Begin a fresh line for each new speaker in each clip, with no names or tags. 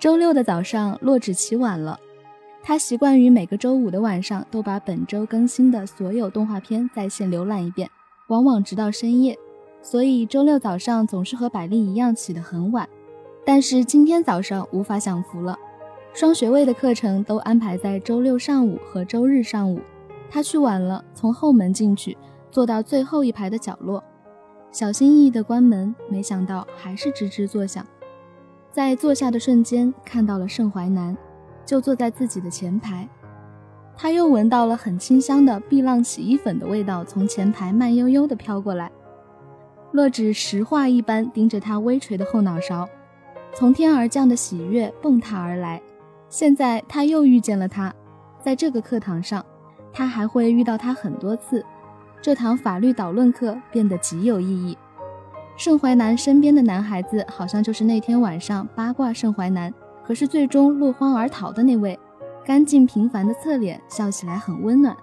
周六的早上，洛枳起晚了。他习惯于每个周五的晚上都把本周更新的所有动画片在线浏览一遍，往往直到深夜。所以周六早上总是和百丽一样起得很晚。但是今天早上无法享福了，双学位的课程都安排在周六上午和周日上午。他去晚了，从后门进去，坐到最后一排的角落，小心翼翼地关门，没想到还是吱吱作响。在坐下的瞬间，看到了盛淮南，就坐在自己的前排。他又闻到了很清香的碧浪洗衣粉的味道，从前排慢悠悠地飘过来。洛枳石化一般盯着他微垂的后脑勺。从天而降的喜悦蹦他而来，现在他又遇见了他，在这个课堂上，他还会遇到他很多次。这堂法律导论课变得极有意义。盛淮南身边的男孩子，好像就是那天晚上八卦盛淮南，可是最终落荒而逃的那位。干净平凡的侧脸，笑起来很温暖。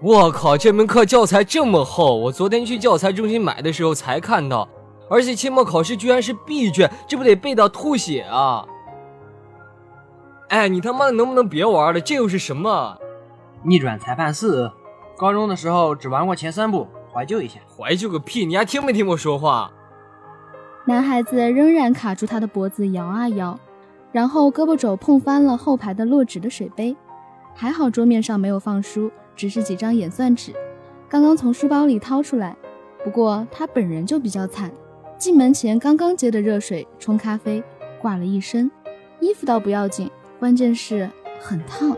我靠，这门课教材这么厚，我昨天去教材中心买的时候才看到。而且期末考试居然是 B 卷，这不得背到吐血啊！哎，你他妈的能不能别玩了？这又是什么？
逆转裁判四，高中的时候只玩过前三部，怀旧一下。
怀旧个屁！你还听没听我说话？
男孩子仍然卡住他的脖子，摇啊摇，然后胳膊肘碰翻了后排的落纸的水杯。还好桌面上没有放书，只是几张演算纸，刚刚从书包里掏出来。不过他本人就比较惨。进门前刚刚接的热水冲咖啡，挂了一身。衣服倒不要紧，关键是很烫。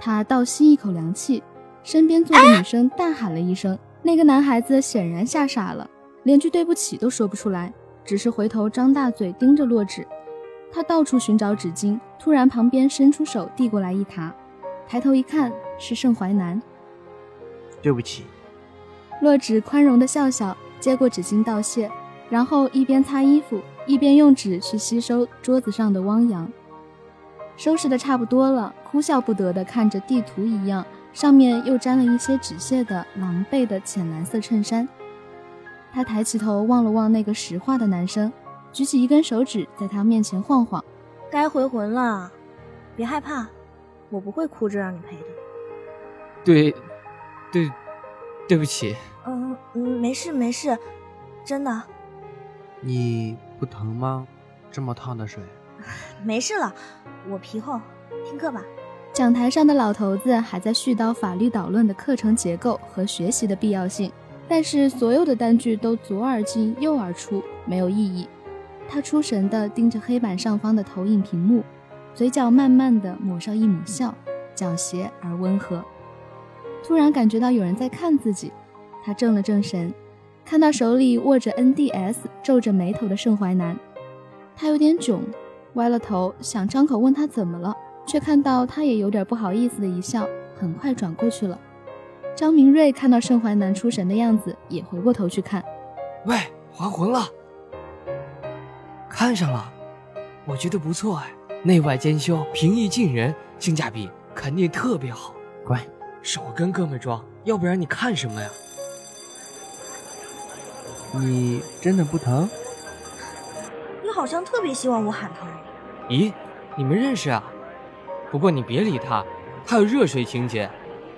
他倒吸一口凉气，身边坐的女生大喊了一声。那个男孩子显然吓傻了，连句对不起都说不出来，只是回头张大嘴盯着洛枳。他到处寻找纸巾，突然旁边伸出手递过来一沓，抬头一看是盛淮南。
对不起。
洛枳宽容的笑笑，接过纸巾道谢。然后一边擦衣服，一边用纸去吸收桌子上的汪洋。收拾的差不多了，哭笑不得的看着地图一样，上面又沾了一些纸屑的狼狈的浅蓝色衬衫。他抬起头望了望那个石化的男生，举起一根手指在他面前晃晃。
该回魂了，别害怕，我不会哭着让你赔的。
对，对，对不起。
嗯，没事没事，真的。
你不疼吗？这么烫的水，
没事了，我皮厚。听课吧。
讲台上的老头子还在絮叨法律导论的课程结构和学习的必要性，但是所有的单句都左耳进右耳出，没有意义。他出神地盯着黑板上方的投影屏幕，嘴角慢慢地抹上一抹笑，狡黠而温和。突然感觉到有人在看自己，他正了正神。看到手里握着 NDS，皱着眉头的盛淮南，他有点囧，歪了头想张口问他怎么了，却看到他也有点不好意思的一笑，很快转过去了。张明瑞看到盛淮南出神的样子，也回过头去看。
喂，还魂了？看上了？我觉得不错哎，内外兼修，平易近人，性价比肯定特别好。
乖，
少跟哥们装，要不然你看什么呀？
你真的不疼？
你好像特别希望我喊疼。
咦，你们认识啊？不过你别理他，他有热水情节。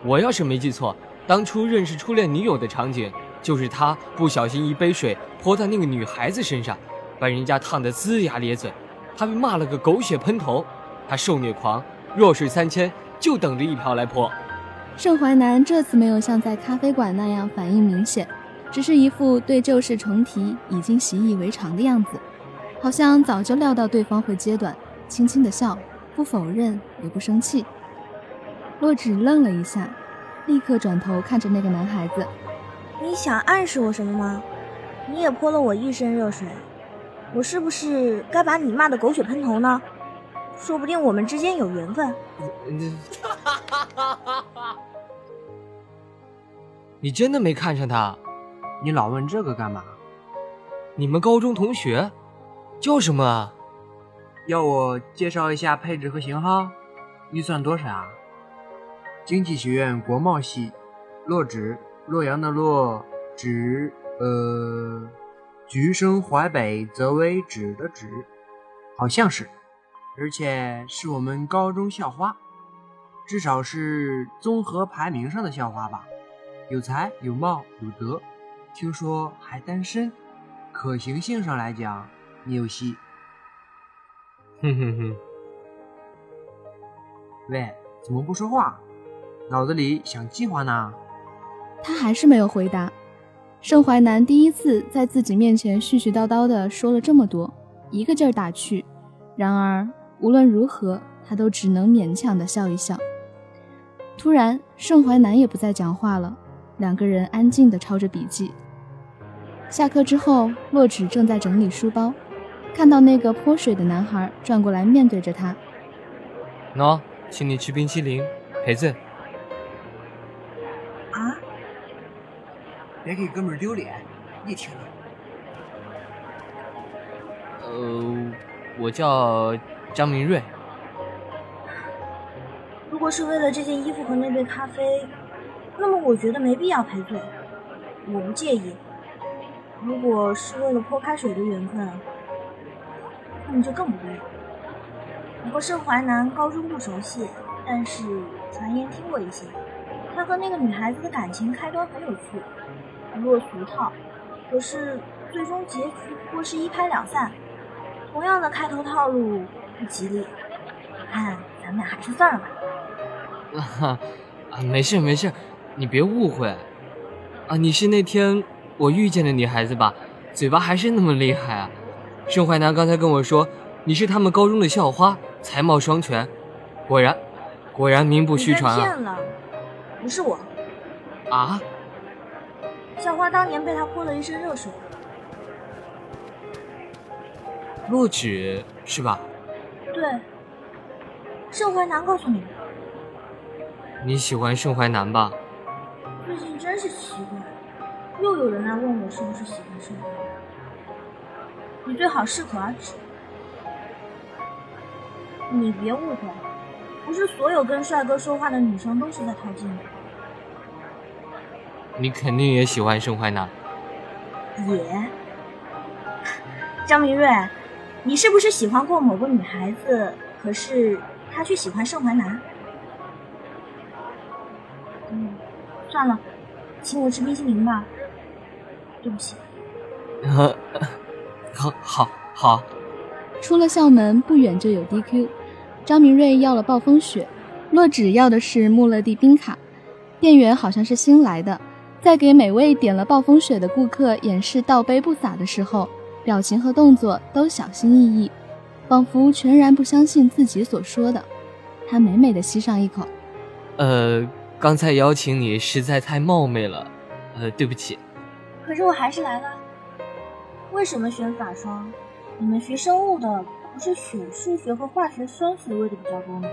我要是没记错，当初认识初恋女友的场景，就是他不小心一杯水泼在那个女孩子身上，把人家烫得龇牙咧嘴，还被骂了个狗血喷头。他受虐狂，弱水三千，就等着一瓢来泼。
盛淮南这次没有像在咖啡馆那样反应明显。只是一副对旧事重提已经习以为常的样子，好像早就料到对方会揭短，轻轻的笑，不否认也不生气。洛枳愣了一下，立刻转头看着那个男孩子：“
你想暗示我什么吗？你也泼了我一身热水，我是不是该把你骂的狗血喷头呢？说不定我们之间有缘分。”
你真的没看上他？
你老问这个干嘛？
你们高中同学叫什么啊？
要我介绍一下配置和型号？预算多少啊？经济学院国贸系，洛枳，洛阳的洛，枳，呃，橘生淮北则为枳的枳，好像是。而且是我们高中校花，至少是综合排名上的校花吧。有才有貌有德，听说还单身，可行性上来讲，你有戏。
哼哼哼。
喂，怎么不说话？脑子里想计划呢？
他还是没有回答。盛淮南第一次在自己面前絮絮叨叨的说了这么多，一个劲儿打趣。然而。无论如何，他都只能勉强的笑一笑。突然，盛淮南也不再讲话了，两个人安静的抄着笔记。下课之后，洛枳正在整理书包，看到那个泼水的男孩转过来面对着他：“
喏，请你吃冰淇淋，赔罪。”
啊！别给哥们丢脸，你听了。
呃，我叫。张明瑞，
如果是为了这件衣服和那杯咖啡，那么我觉得没必要赔罪，我不介意。如果是为了泼开水的缘分，那么就更不对。我和盛淮南高中不熟悉，但是传言听过一些。他和那个女孩子的感情开端很有趣，不落俗套，可是最终结局不过是一拍两散。同样的开头套路。不吉利，我看咱们俩还是算了
吧。啊，没事没事，你别误会。啊，你是那天我遇见的女孩子吧？嘴巴还是那么厉害啊！盛淮南刚才跟我说你是他们高中的校花，才貌双全，果然，果然名不虚传啊！
骗了，不是我。
啊？
校花当年被他泼了一身热水。
洛枳是吧？
对，盛淮南告诉你的。
你喜欢盛淮南吧？
最近真是奇怪，又有人来问我是不是喜欢盛淮南。你最好适可而止。你别误会，不是所有跟帅哥说话的女生都是在套近乎。
你肯定也喜欢盛淮南。
也，张明瑞。你是不是喜欢过某个女孩子？可是她却喜欢盛淮南。嗯，算了，请我吃冰淇淋吧。对不起。
好，好，好。
出了校门不远就有 DQ，张明瑞要了暴风雪，洛枳要的是穆勒蒂冰卡。店员好像是新来的，在给每位点了暴风雪的顾客演示倒杯不洒的时候。表情和动作都小心翼翼，仿佛全然不相信自己所说的。他美美的吸上一口。
呃，刚才邀请你实在太冒昧了，呃，对不起。
可是我还是来了。为什么选法双？你们学生物的不是选数学和化学双学位的比较多吗？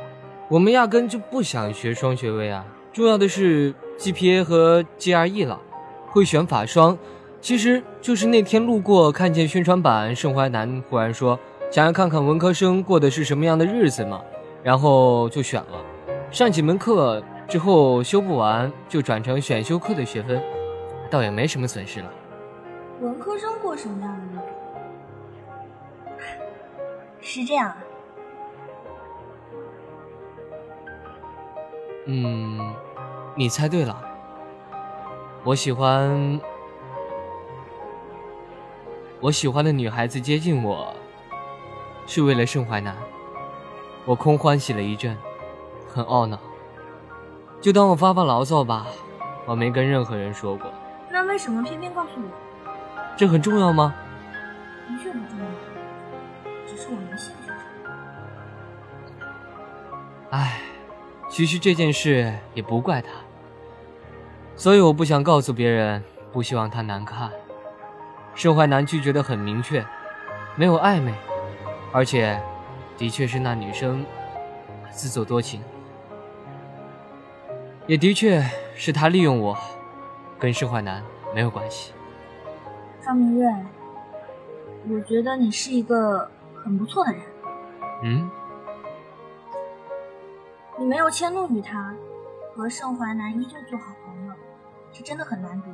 我们压根就不想学双学位啊，重要的是 GPA 和 GRE 了。会选法双。其实就是那天路过，看见宣传板，盛淮南忽然说想要看看文科生过的是什么样的日子嘛，然后就选了。上几门课之后修不完，就转成选修课的学分，倒也没什么损失了。
文科生过什么样的日子？是这样啊。
嗯，你猜对了。我喜欢。我喜欢的女孩子接近我，是为了盛淮南。我空欢喜了一阵，很懊恼。就当我发发牢骚吧，我没跟任何人说过。
那为什么偏偏告诉我？
这很重要吗？
的确不重要，只是我没兴趣。
唉，其实这件事也不怪他，所以我不想告诉别人，不希望他难看。盛淮南拒绝的很明确，没有暧昧，而且，的确是那女生自作多情，也的确是他利用我，跟盛淮南没有关系。
张明月，我觉得你是一个很不错的人。
嗯？
你没有迁怒于他，和盛淮南依旧做好朋友，这真的很难得。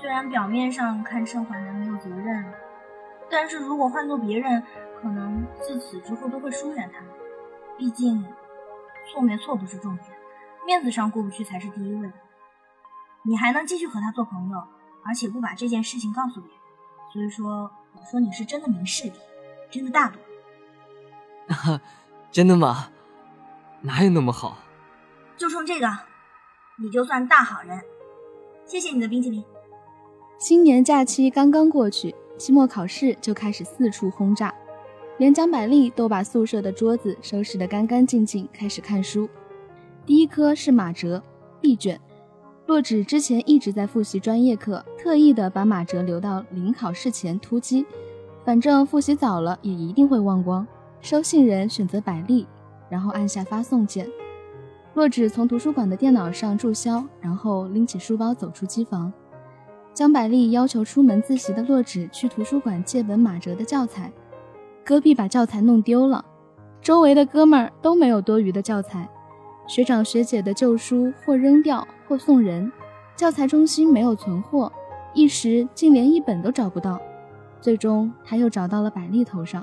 虽然表面上看盛淮南没有责任，但是如果换做别人，可能自此之后都会疏远他。毕竟，错没错不是重点，面子上过不去才是第一位。你还能继续和他做朋友，而且不把这件事情告诉别人。所以说，我说你是真的明事理，真的大度。
真的吗？哪有那么好？
就冲这个，你就算大好人。谢谢你的冰淇淋。
新年假期刚刚过去，期末考试就开始四处轰炸，连江百丽都把宿舍的桌子收拾得干干净净，开始看书。第一科是马哲 B 卷。洛枳之前一直在复习专业课，特意的把马哲留到临考试前突击，反正复习早了也一定会忘光。收信人选择百丽，然后按下发送键。洛枳从图书馆的电脑上注销，然后拎起书包走出机房。江百丽要求出门自习的洛枳去图书馆借本马哲的教材，戈壁把教材弄丢了，周围的哥们儿都没有多余的教材。学长学姐的旧书或扔掉或送人，教材中心没有存货，一时竟连一本都找不到。最终，他又找到了百丽头上。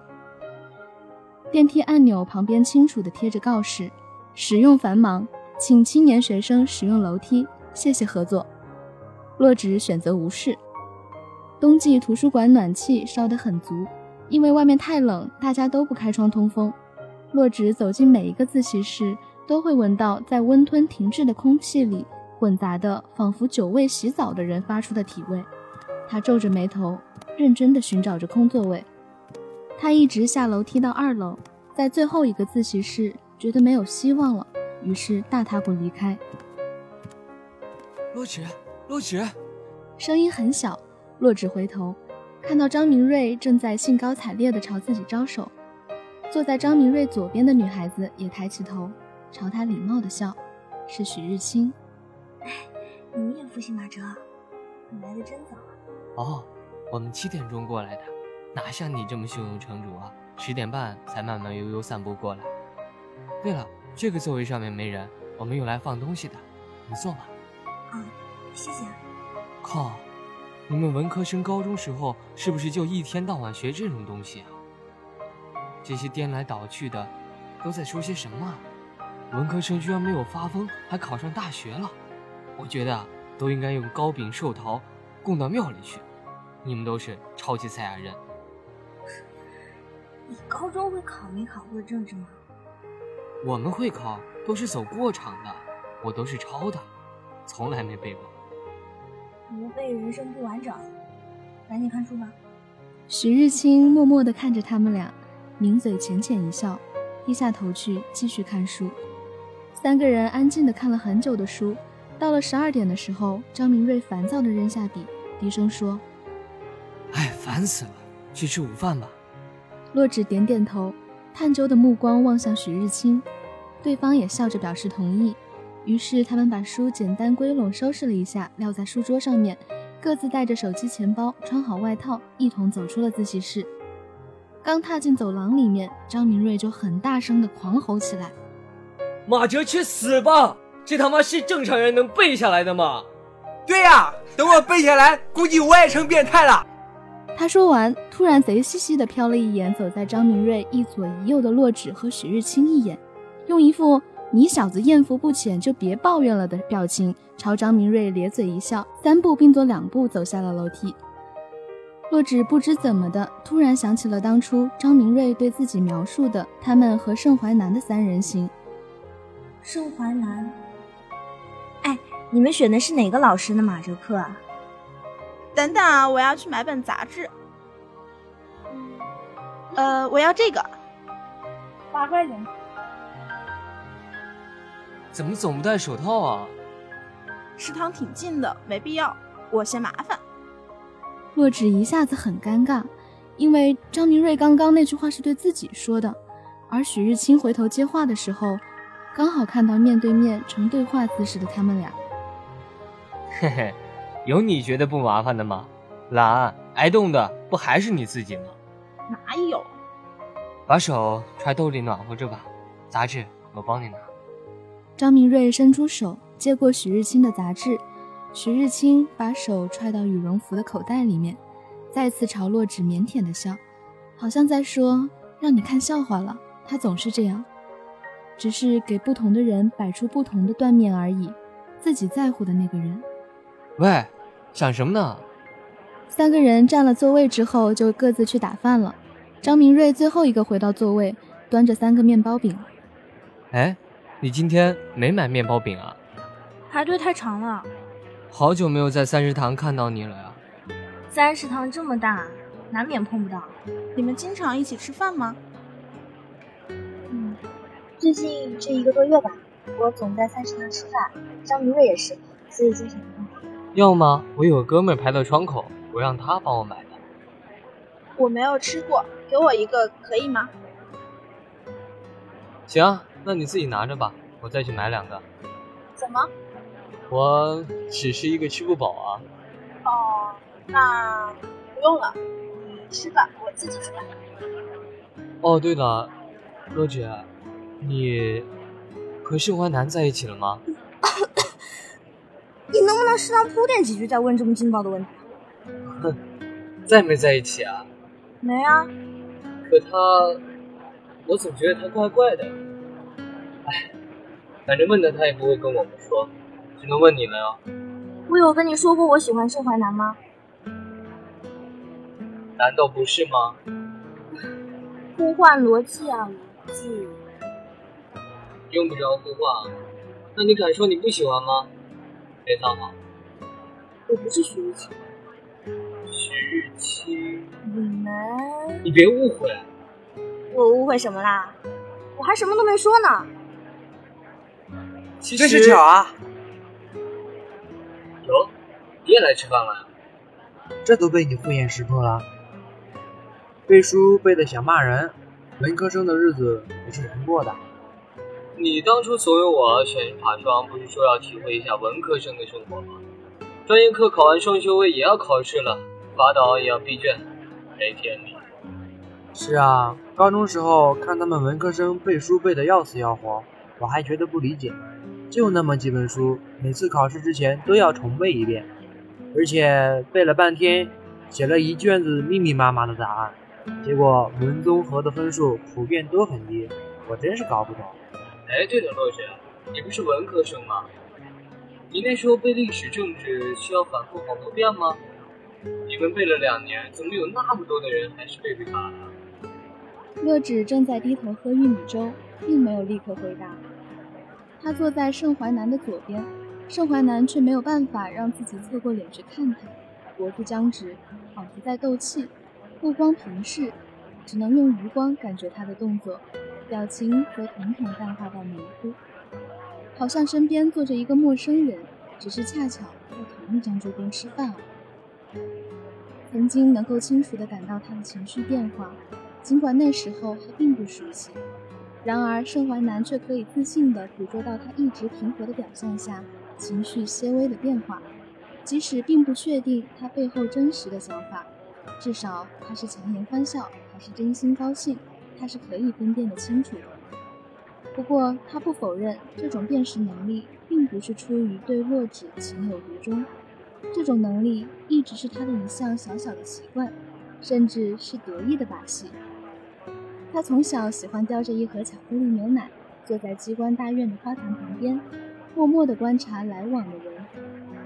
电梯按钮旁边清楚地贴着告示：使用繁忙，请青年学生使用楼梯，谢谢合作。洛枳选择无视。冬季图书馆暖气烧得很足，因为外面太冷，大家都不开窗通风。洛枳走进每一个自习室。都会闻到在温吞停滞的空气里混杂的，仿佛久未洗澡的人发出的体味。他皱着眉头，认真地寻找着空座位。他一直下楼梯到二楼，在最后一个自习室，觉得没有希望了，于是大踏步离开。
洛枳，洛枳，
声音很小。洛枳回头，看到张明瑞正在兴高采烈地朝自己招手。坐在张明瑞左边的女孩子也抬起头。朝他礼貌的笑，是许日清。
哎，你也复习马哲？你来的真早啊！
哦，我们七点钟过来的，哪像你这么胸有成竹啊？十点半才慢慢悠悠散步过来。对了，这个座位上面没人，我们用来放东西的，你坐吧。
啊，谢谢。
靠，你们文科生高中时候是不是就一天到晚学这种东西啊？这些颠来倒去的，都在说些什么？文科生居然没有发疯，还考上大学了。我觉得啊，都应该用糕饼寿桃供到庙里去。你们都是超级赛亚人。
你高中会考没考过政治吗？
我们会考，都是走过场的。我都是抄的，从来没背过。
不背人生不完整。赶紧看书吧。
徐日清默默地看着他们俩，抿嘴浅浅一笑，低下头去继续看书。三个人安静地看了很久的书，到了十二点的时候，张明瑞烦躁地扔下笔，低声说：“
哎，烦死了，去吃午饭吧。”
洛枳点点头，探究的目光望向许日清，对方也笑着表示同意。于是他们把书简单归拢收拾了一下，撂在书桌上面，各自带着手机、钱包，穿好外套，一同走出了自习室。刚踏进走廊里面，张明瑞就很大声地狂吼起来。
马哲去死吧！这他妈是正常人能背下来的吗？
对呀，等我背下来，估计我也成变态了。
他说完，突然贼兮兮的瞟了一眼走在张明瑞一左一右的洛枳和许日清一眼，用一副“你小子艳福不浅，就别抱怨了”的表情朝张明瑞咧嘴一笑，三步并作两步走下了楼梯。洛枳不知怎么的，突然想起了当初张明瑞对自己描述的他们和盛淮南的三人行。
盛淮南，哎，你们选的是哪个老师的马哲课啊？
等等啊，我要去买本杂志。呃，我要这个，
八块钱。
怎么总不戴手套啊？
食堂挺近的，没必要，我嫌麻烦。
洛枳一下子很尴尬，因为张明瑞刚刚那句话是对自己说的，而许日清回头接话的时候。刚好看到面对面呈对话姿势的他们俩，
嘿嘿，有你觉得不麻烦的吗？懒挨冻的不还是你自己吗？
哪有？
把手揣兜里暖和着吧，杂志我帮你拿。
张明瑞伸出手接过许日清的杂志，许日清把手揣到羽绒服的口袋里面，再次朝洛枳腼腆的笑，好像在说：“让你看笑话了。”他总是这样，只是给不同的人摆出不同的断面而已。自己在乎的那个人，
喂，想什么呢？
三个人占了座位之后，就各自去打饭了。张明瑞最后一个回到座位，端着三个面包饼。
哎，你今天没买面包饼啊？
排队太长了。
好久没有在三食堂看到你了呀。
三食堂这么大，难免碰不到。
你们经常一起吃饭吗？
嗯，最近这一个多月吧，我总在三食堂吃饭，张明瑞也是，所以经常碰到。
要么？我有个哥们排到窗口，我让他帮我买的。
我没有吃过，给我一个可以吗？
行，那你自己拿着吧，我再去买两个。
怎么？
我只是一个吃不饱啊。
哦，那不用了，你吃吧，我自己去买。
哦，对了，罗姐，你和盛淮南在一起了吗？
你能不能适当铺垫几句再问这么劲爆的问题？
哼，在没在一起啊？
没啊。
可他，我总觉得他怪怪的。哎，反正问他，他也不会跟我们说，只能问你了呀。
我有跟你说过我喜欢盛淮南吗？
难道不是吗？
互换逻辑啊，逻辑。
用不着互换，那你敢说你不喜欢吗？别讨好。
我不是徐玉清。
徐玉清。
你们。
你别误会。
我误会什么啦？我还什么都没说呢。
其
实真是巧啊！
哟，你也来吃饭了呀？
这都被你敷衍识破了。背书背的想骂人，文科生的日子不是人过的。
你当初怂恿我选法双，不是说要体会一下文科生的生活吗？专业课考完双修位也要考试了，法导也要闭卷，没天理。
是啊，高中时候看他们文科生背书背的要死要活，我还觉得不理解。就那么几本书，每次考试之前都要重背一遍，而且背了半天，写了一卷子密密麻麻的答案，结果文综合的分数普遍都很低，我真是搞不懂。
哎，对了，洛姐，你不是文科生吗？你那时候背历史、政治需要反复好多遍吗？你们背了两年，怎么有那么多的人还是背不下来？
乐芷正在低头喝玉米粥，并没有立刻回答。他坐在盛淮南的左边，盛淮南却没有办法让自己侧过脸去看他，脖子僵直，仿佛在斗气，目光平视，只能用余光感觉他的动作。表情则统统淡化到模糊，好像身边坐着一个陌生人，只是恰巧在同一张桌边吃饭而已。曾经能够清楚地感到他的情绪变化，尽管那时候还并不熟悉，然而盛淮南却可以自信地捕捉到他一直平和的表象下情绪些微的变化，即使并不确定他背后真实的想法，至少他是强颜欢笑，还是真心高兴。他是可以分辨得清楚的，不过他不否认这种辨识能力并不是出于对洛枳情有独钟，这种能力一直是他的一项小小的习惯，甚至是得意的把戏。他从小喜欢叼着一盒巧克力牛奶，坐在机关大院的花坛旁边，默默地观察来往的人，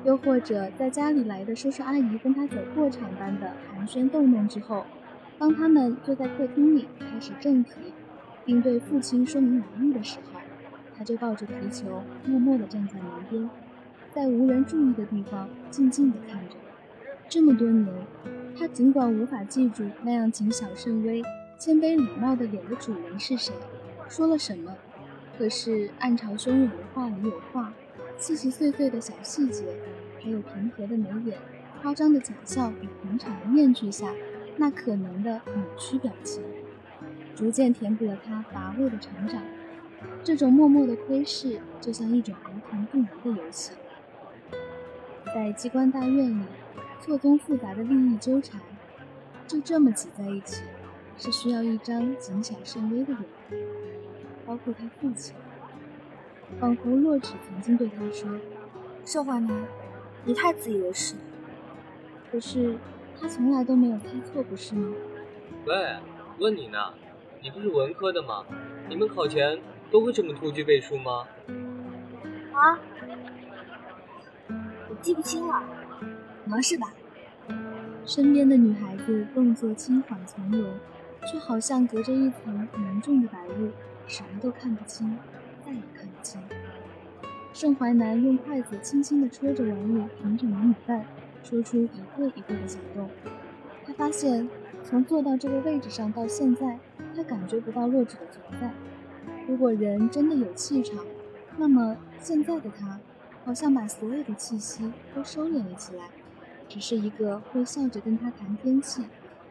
又或者在家里来的叔叔阿姨跟他走过场般的寒暄逗弄之后。当他们坐在客厅里开始正题，并对父亲说明来意的时候，他就抱着皮球，默默地站在门边，在无人注意的地方静静地看着。这么多年，他尽管无法记住那样谨小慎微、谦卑礼貌的脸的主人是谁，说了什么，可是暗潮汹涌的话里有话，细细碎碎的小细节，还有平和的眉眼、夸张的假笑与平常的面具下。那可能的扭曲表情，逐渐填补了他乏味的成长。这种默默的窥视，就像一种儿童不宜的游戏。在机关大院里，错综复杂的利益纠缠，就这么挤在一起，是需要一张谨小慎微的脸。包括他父亲，仿佛洛枳曾经对他说：“
盛淮南，你太自以为是了。”
可是。他从来都没有猜错，不是吗？
喂，问你呢，你不是文科的吗？你们考前都会这么突击背书吗？
啊？我记不清了，可能是吧。
身边的女孩子动作轻缓从容，却好像隔着一层浓重的白雾，什么都看不清，再也看不清。盛淮南用筷子轻轻地戳着碗里平整的米饭，说出一个一个的小洞。他发现，从坐到这个位置上到现在，他感觉不到洛枳的存在。如果人真的有气场，那么现在的他，好像把所有的气息都收敛了起来。只是一个会笑着跟他谈天气，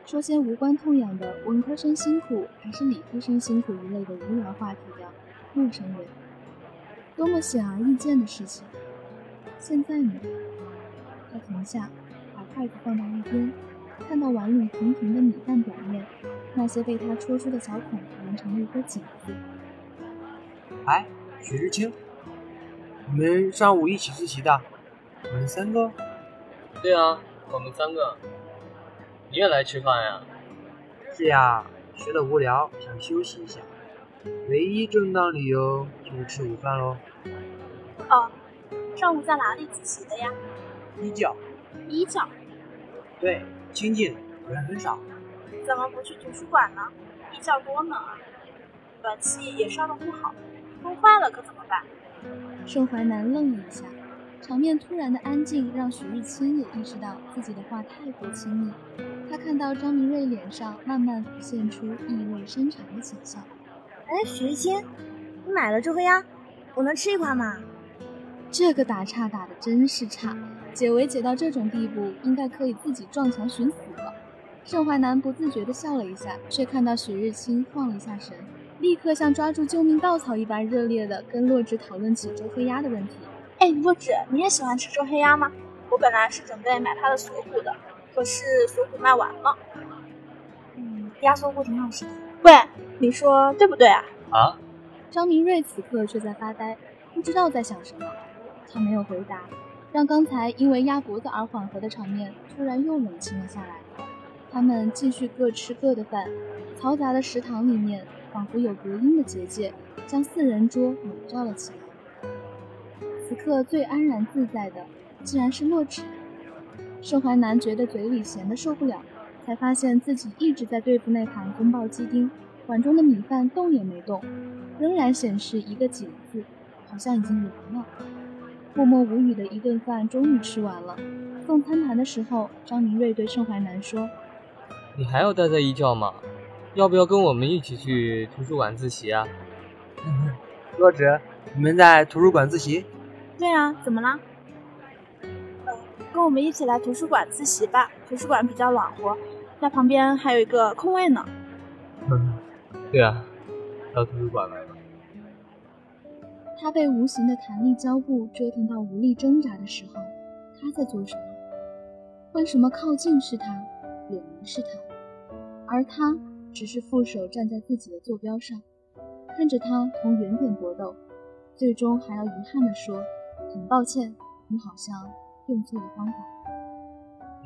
说些无关痛痒的文科生辛苦还是理科生辛苦一类的无聊话题的陌生人，多么显而易见的事情。现在呢？他停下，把筷子放到一边，看到碗里平平的米饭表面，那些被他戳出的小孔连成了一个井字。
哎，许日清，你们上午一起自习的？我们三个？
对啊，我们三个。你也来吃饭呀？
是呀，学的无聊，想休息一下。唯一正当理由就是吃午饭喽。
哦，上午在哪里自习的呀？
一教。
一教。
对，清静，人很少。
怎么不去图书馆呢？衣角多冷啊，暖气也烧的不好，弄坏了可怎么办？
盛淮南愣了一下。场面突然的安静，让许日清也意识到自己的话太过亲密。他看到张明瑞脸上慢慢浮现出意味深长的浅笑。
哎，许日清，你买了周黑鸭，我能吃一块吗？
这个打岔打的真是差，解围解到这种地步，应该可以自己撞墙寻死了。盛淮南不自觉地笑了一下，却看到许日清晃了一下神，立刻像抓住救命稻草一般热烈地跟洛枳讨论起周黑鸭的问题。
哎，洛枳，你也喜欢吃周黑鸭吗？我本来是准备买它的锁骨的，可是锁骨卖完了。
嗯，鸭锁骨挺好吃的。
喂，你说对不对啊？
啊？
张明瑞此刻却在发呆，不知道在想什么。他没有回答，让刚才因为鸭脖子而缓和的场面突然又冷清了下来。他们继续各吃各的饭，嘈杂的食堂里面仿佛有隔音的结界，将四人桌笼罩了起来。此刻最安然自在的，竟然是洛枳。盛淮南觉得嘴里咸的受不了，才发现自己一直在对付那盘宫爆鸡丁，碗中的米饭动也没动，仍然显示一个井字，好像已经凉了。默默无语的一顿饭终于吃完了。送餐盘的时候，张明瑞对盛淮南说：“
你还要待在一教吗？要不要跟我们一起去图书馆自习啊？”
洛枳，你们在图书馆自习？
对啊，怎么了？呃，跟我们一起来图书馆自习吧，图书馆比较暖和，那旁边还有一个空位呢。
嗯，对啊，到图书馆来吧。
他被无形的弹力胶布折腾到无力挣扎的时候，他在做什么？为什么靠近是他，远离是他，而他只是负手站在自己的坐标上，看着他从原点搏斗，最终还要遗憾地说。很抱歉，你好像用错了方法。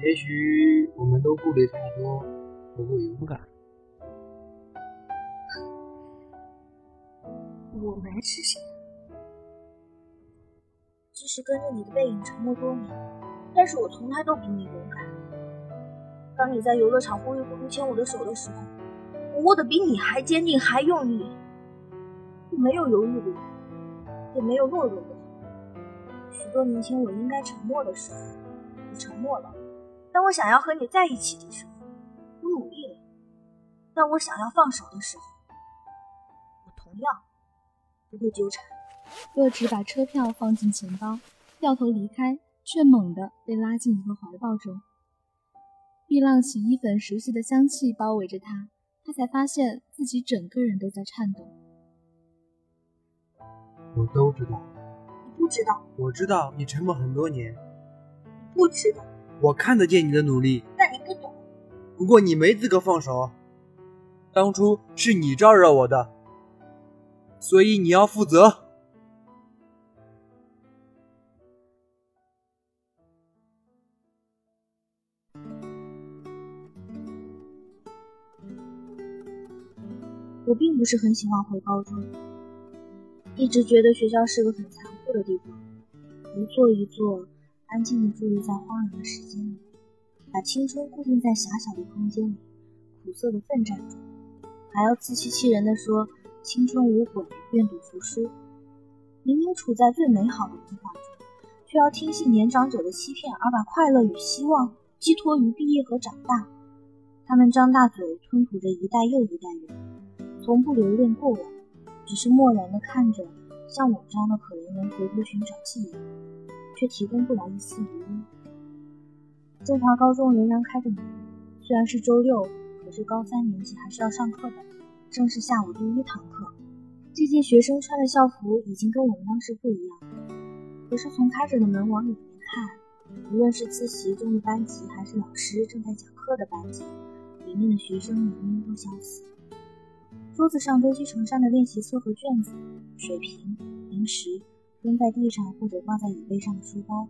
也许我们都顾虑太多，不够勇敢。
我们是谁？即使跟着你的背影沉默多年，但是我从来都比你勇敢。当你在游乐场糊里糊涂牵我的手的时候，我握得比你还坚定，还用力。我没有犹豫过，也没有懦弱过。许多年前，我应该沉默的时候，我沉默了；当我想要和你在一起的时候，我努力了；当我想要放手的时候，我同样不会纠缠。
洛枳把车票放进钱包，掉头离开，却猛地被拉进一个怀抱中。碧浪洗衣粉熟悉的香气包围着他，他才发现自己整个人都在颤抖。
我都知道。
你不知道，
我知道你沉默很多年。
不知道，
我看得见你的努力，
但你不懂。
不过你没资格放手，当初是你招惹我的，所以你要负责。
我并不是很喜欢回高中，一直觉得学校是个很残酷的地方，一座一座安静地伫立在荒凉的时间里，把青春固定在狭小的空间里，苦涩的奋战中，还要自欺欺人的说青春无悔，愿赌服输。明明处在最美好的童话中，却要听信年长者的欺骗，而把快乐与希望寄托于毕业和长大。他们张大嘴吞吐着一代又一代人。从不留恋过往，只是漠然地看着像我这样的可怜人回头寻找记忆，却提供不了一丝余温。中华高中仍然开着门，虽然是周六，可是高三年级还是要上课的，正是下午第一堂课。这届学生穿的校服已经跟我们当时不一样，可是从开着的门往里面看，无论是自习中的班级，还是老师正在讲课的班级，里面的学生年龄都相似。桌子上堆积成山的练习册和卷子、水瓶、零食，扔在地上或者挂在椅背上的书包。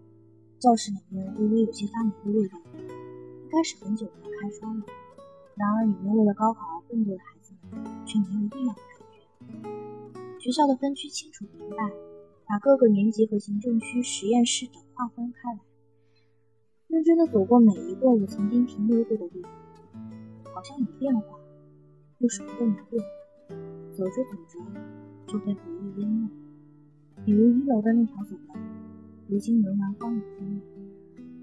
教室里面微微有些发霉的味道，应该是很久没开窗了。然而，里面为了高考而奋斗的孩子们却没有异样的感觉。学校的分区清楚明白，把各个年级和行政区、实验室等划分开来。认真的走过每一个我曾经停留过的地方，好像有变化。又什么都没变，走着走着就被回忆淹没。比如一楼的那条走廊，如今仍然荒芜分明。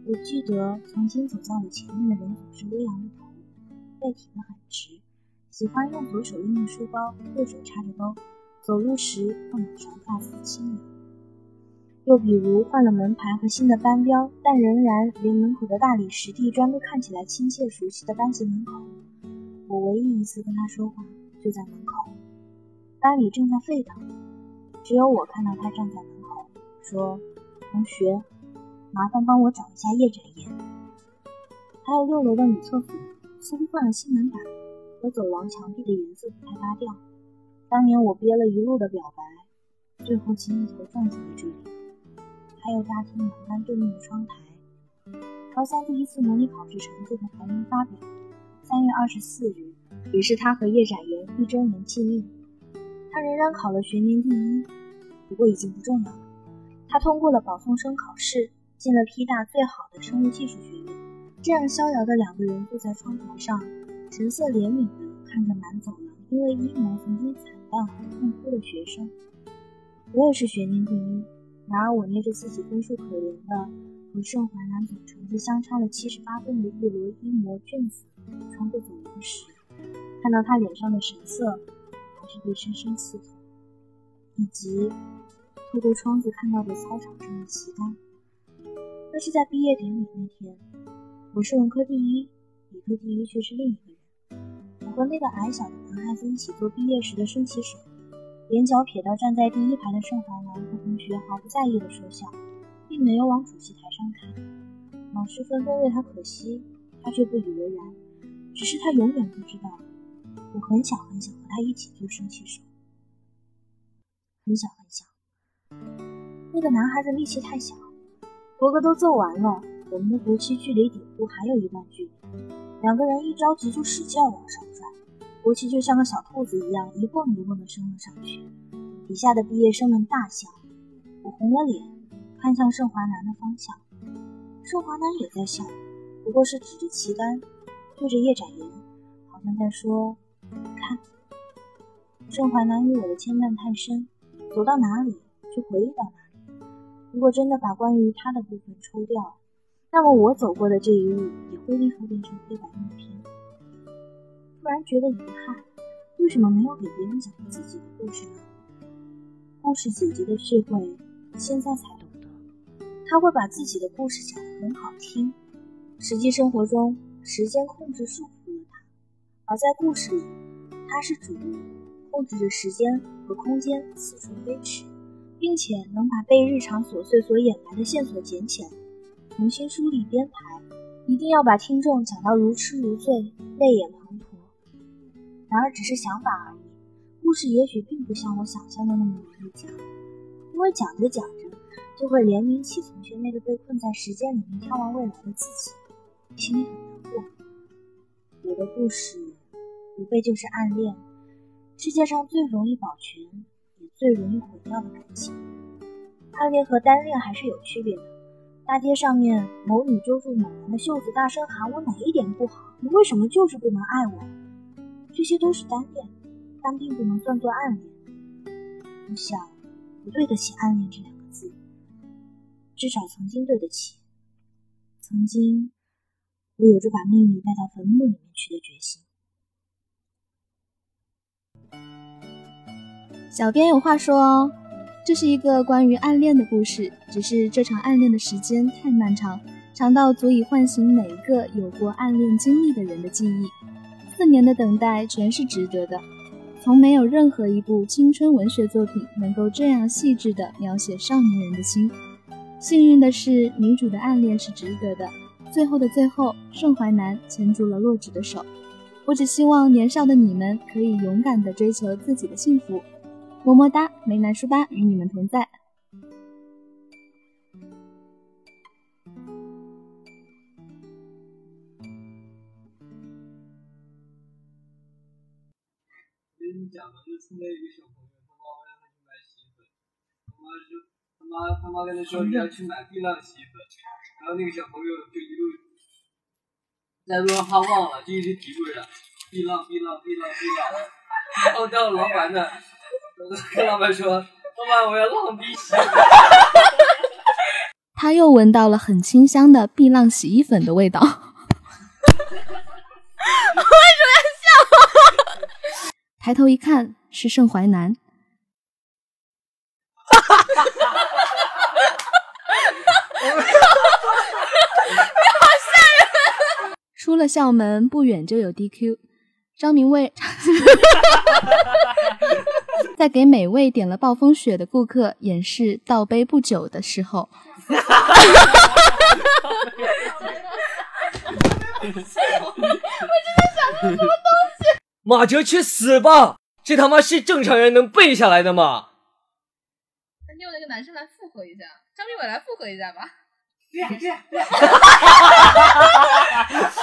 我记得曾经走在我前面的人总是微扬着头，背挺得很直，喜欢用左手拎着书包，右手插着兜，走路时后脑勺发丝轻扬。又比如换了门牌和新的班标，但仍然连门口的大理石地砖都看起来亲切熟悉的班级门口。我唯一一次跟他说话，就在门口，班里正在沸腾，只有我看到他站在门口，说：“同学，麻烦帮我找一下叶展言。”还有六楼的女厕所，似乎换了新门板，和走廊墙壁的颜色不太搭调。当年我憋了一路的表白，最后竟一头撞进了这里。还有大厅栏杆对面的窗台，高三第一次模拟考试成绩和排名发表。三月二十四日，也是他和叶展言一周年纪念。他仍然考了学年第一，不过已经不重要了。他通过了保送生考试，进了 P 大最好的生物技术学院。这样逍遥的两个人坐在窗台上，神色怜悯地看着满走廊因为阴谋曾经惨淡而痛哭的学生。我也是学年第一，然而我捏着自己分数可怜的和盛淮南总成绩相差了七十八分的一摞一模卷子。穿过走廊时，看到他脸上的神色，还是被深深刺痛。以及透过窗子看到的操场上的旗杆。那是在毕业典礼那天，我是文科第一，理科第一却是另一个人。我和那个矮小的男孩子一起做毕业时的升旗手，眼角瞥到站在第一排的盛淮南和同学毫不在意的说笑，并没有往主席台上看。老师纷纷为他可惜，他却不以为然。只是他永远不知道，我很想很想和他一起做升旗手，很想很想。那个男孩子力气太小，国歌都奏完了，我们的国旗距离顶部还有一段距离，两个人一着急就使劲往上拽，国旗就像个小兔子一样一蹦一蹦的升了上去。底下的毕业生们大笑，我红了脸，看向盛华南的方向，盛华南也在笑，不过是指着旗杆。对着叶展言，好像在说：“看，盛淮南与我的牵绊太深，走到哪里就回忆到哪里。如果真的把关于他的部分抽掉，那么我走过的这一路也会立刻变成黑白默片。突然觉得遗憾，为什么没有给别人讲过自己的故事呢？故事姐姐的智慧，现在才懂得，她会把自己的故事讲得很好听。实际生活中。时间控制束缚了他，而在故事里，他是主人，控制着时间和空间四处飞驰，并且能把被日常琐碎所掩埋的线索捡起来，重新梳理编排，一定要把听众讲到如痴如醉、泪眼滂沱。然而，只是想法而已，故事也许并不像我想象的那么容易讲，因为讲着讲着，就会联名起从前那个被困在时间里面眺望未来的自己，心里很难过。我的故事，无非就是暗恋，世界上最容易保全，也最容易毁掉的感情。暗恋和单恋还是有区别的。大街上面，某女揪住某男的袖子，大声喊：“我哪一点不好？你为什么就是不能爱我？”这些都是单恋，但并不能算作暗恋。我想，不对得起“暗恋”这两个字，至少曾经对得起。曾经，我有着把秘密带到坟墓里面去的决心。
小编有话说哦。这是一个关于暗恋的故事，只是这场暗恋的时间太漫长，长到足以唤醒每一个有过暗恋经历的人的记忆。四年的等待全是值得的，从没有任何一部青春文学作品能够这样细致地描写少年人的心。幸运的是，女主的暗恋是值得的。最后的最后，盛淮南牵住了洛枳的手。我只希望年少的你们可以勇敢地追求自己的幸福。么么哒，梅南书吧与你们同在。
妈妈，然后那个小朋友就一路在路上他忘了，就一直嘀咕着碧浪碧浪碧浪碧浪，然后到老板那。跟老板说：“老板，我要浪逼洗。”
他又闻到了很清香的碧浪洗衣粉的味道。为什么要笑？抬头一看，是盛淮南。哈哈哈哈哈！你好吓人！出了校门不远就有 DQ，张明卫。在给每位点了暴风雪的顾客演示倒杯不久的时候，
我真的想什么东西？马哲去死吧！这他妈是正常人能背下来的吗？
那你有那个男生来附和一下，张明伟来附和一下吧。
对呀对呀。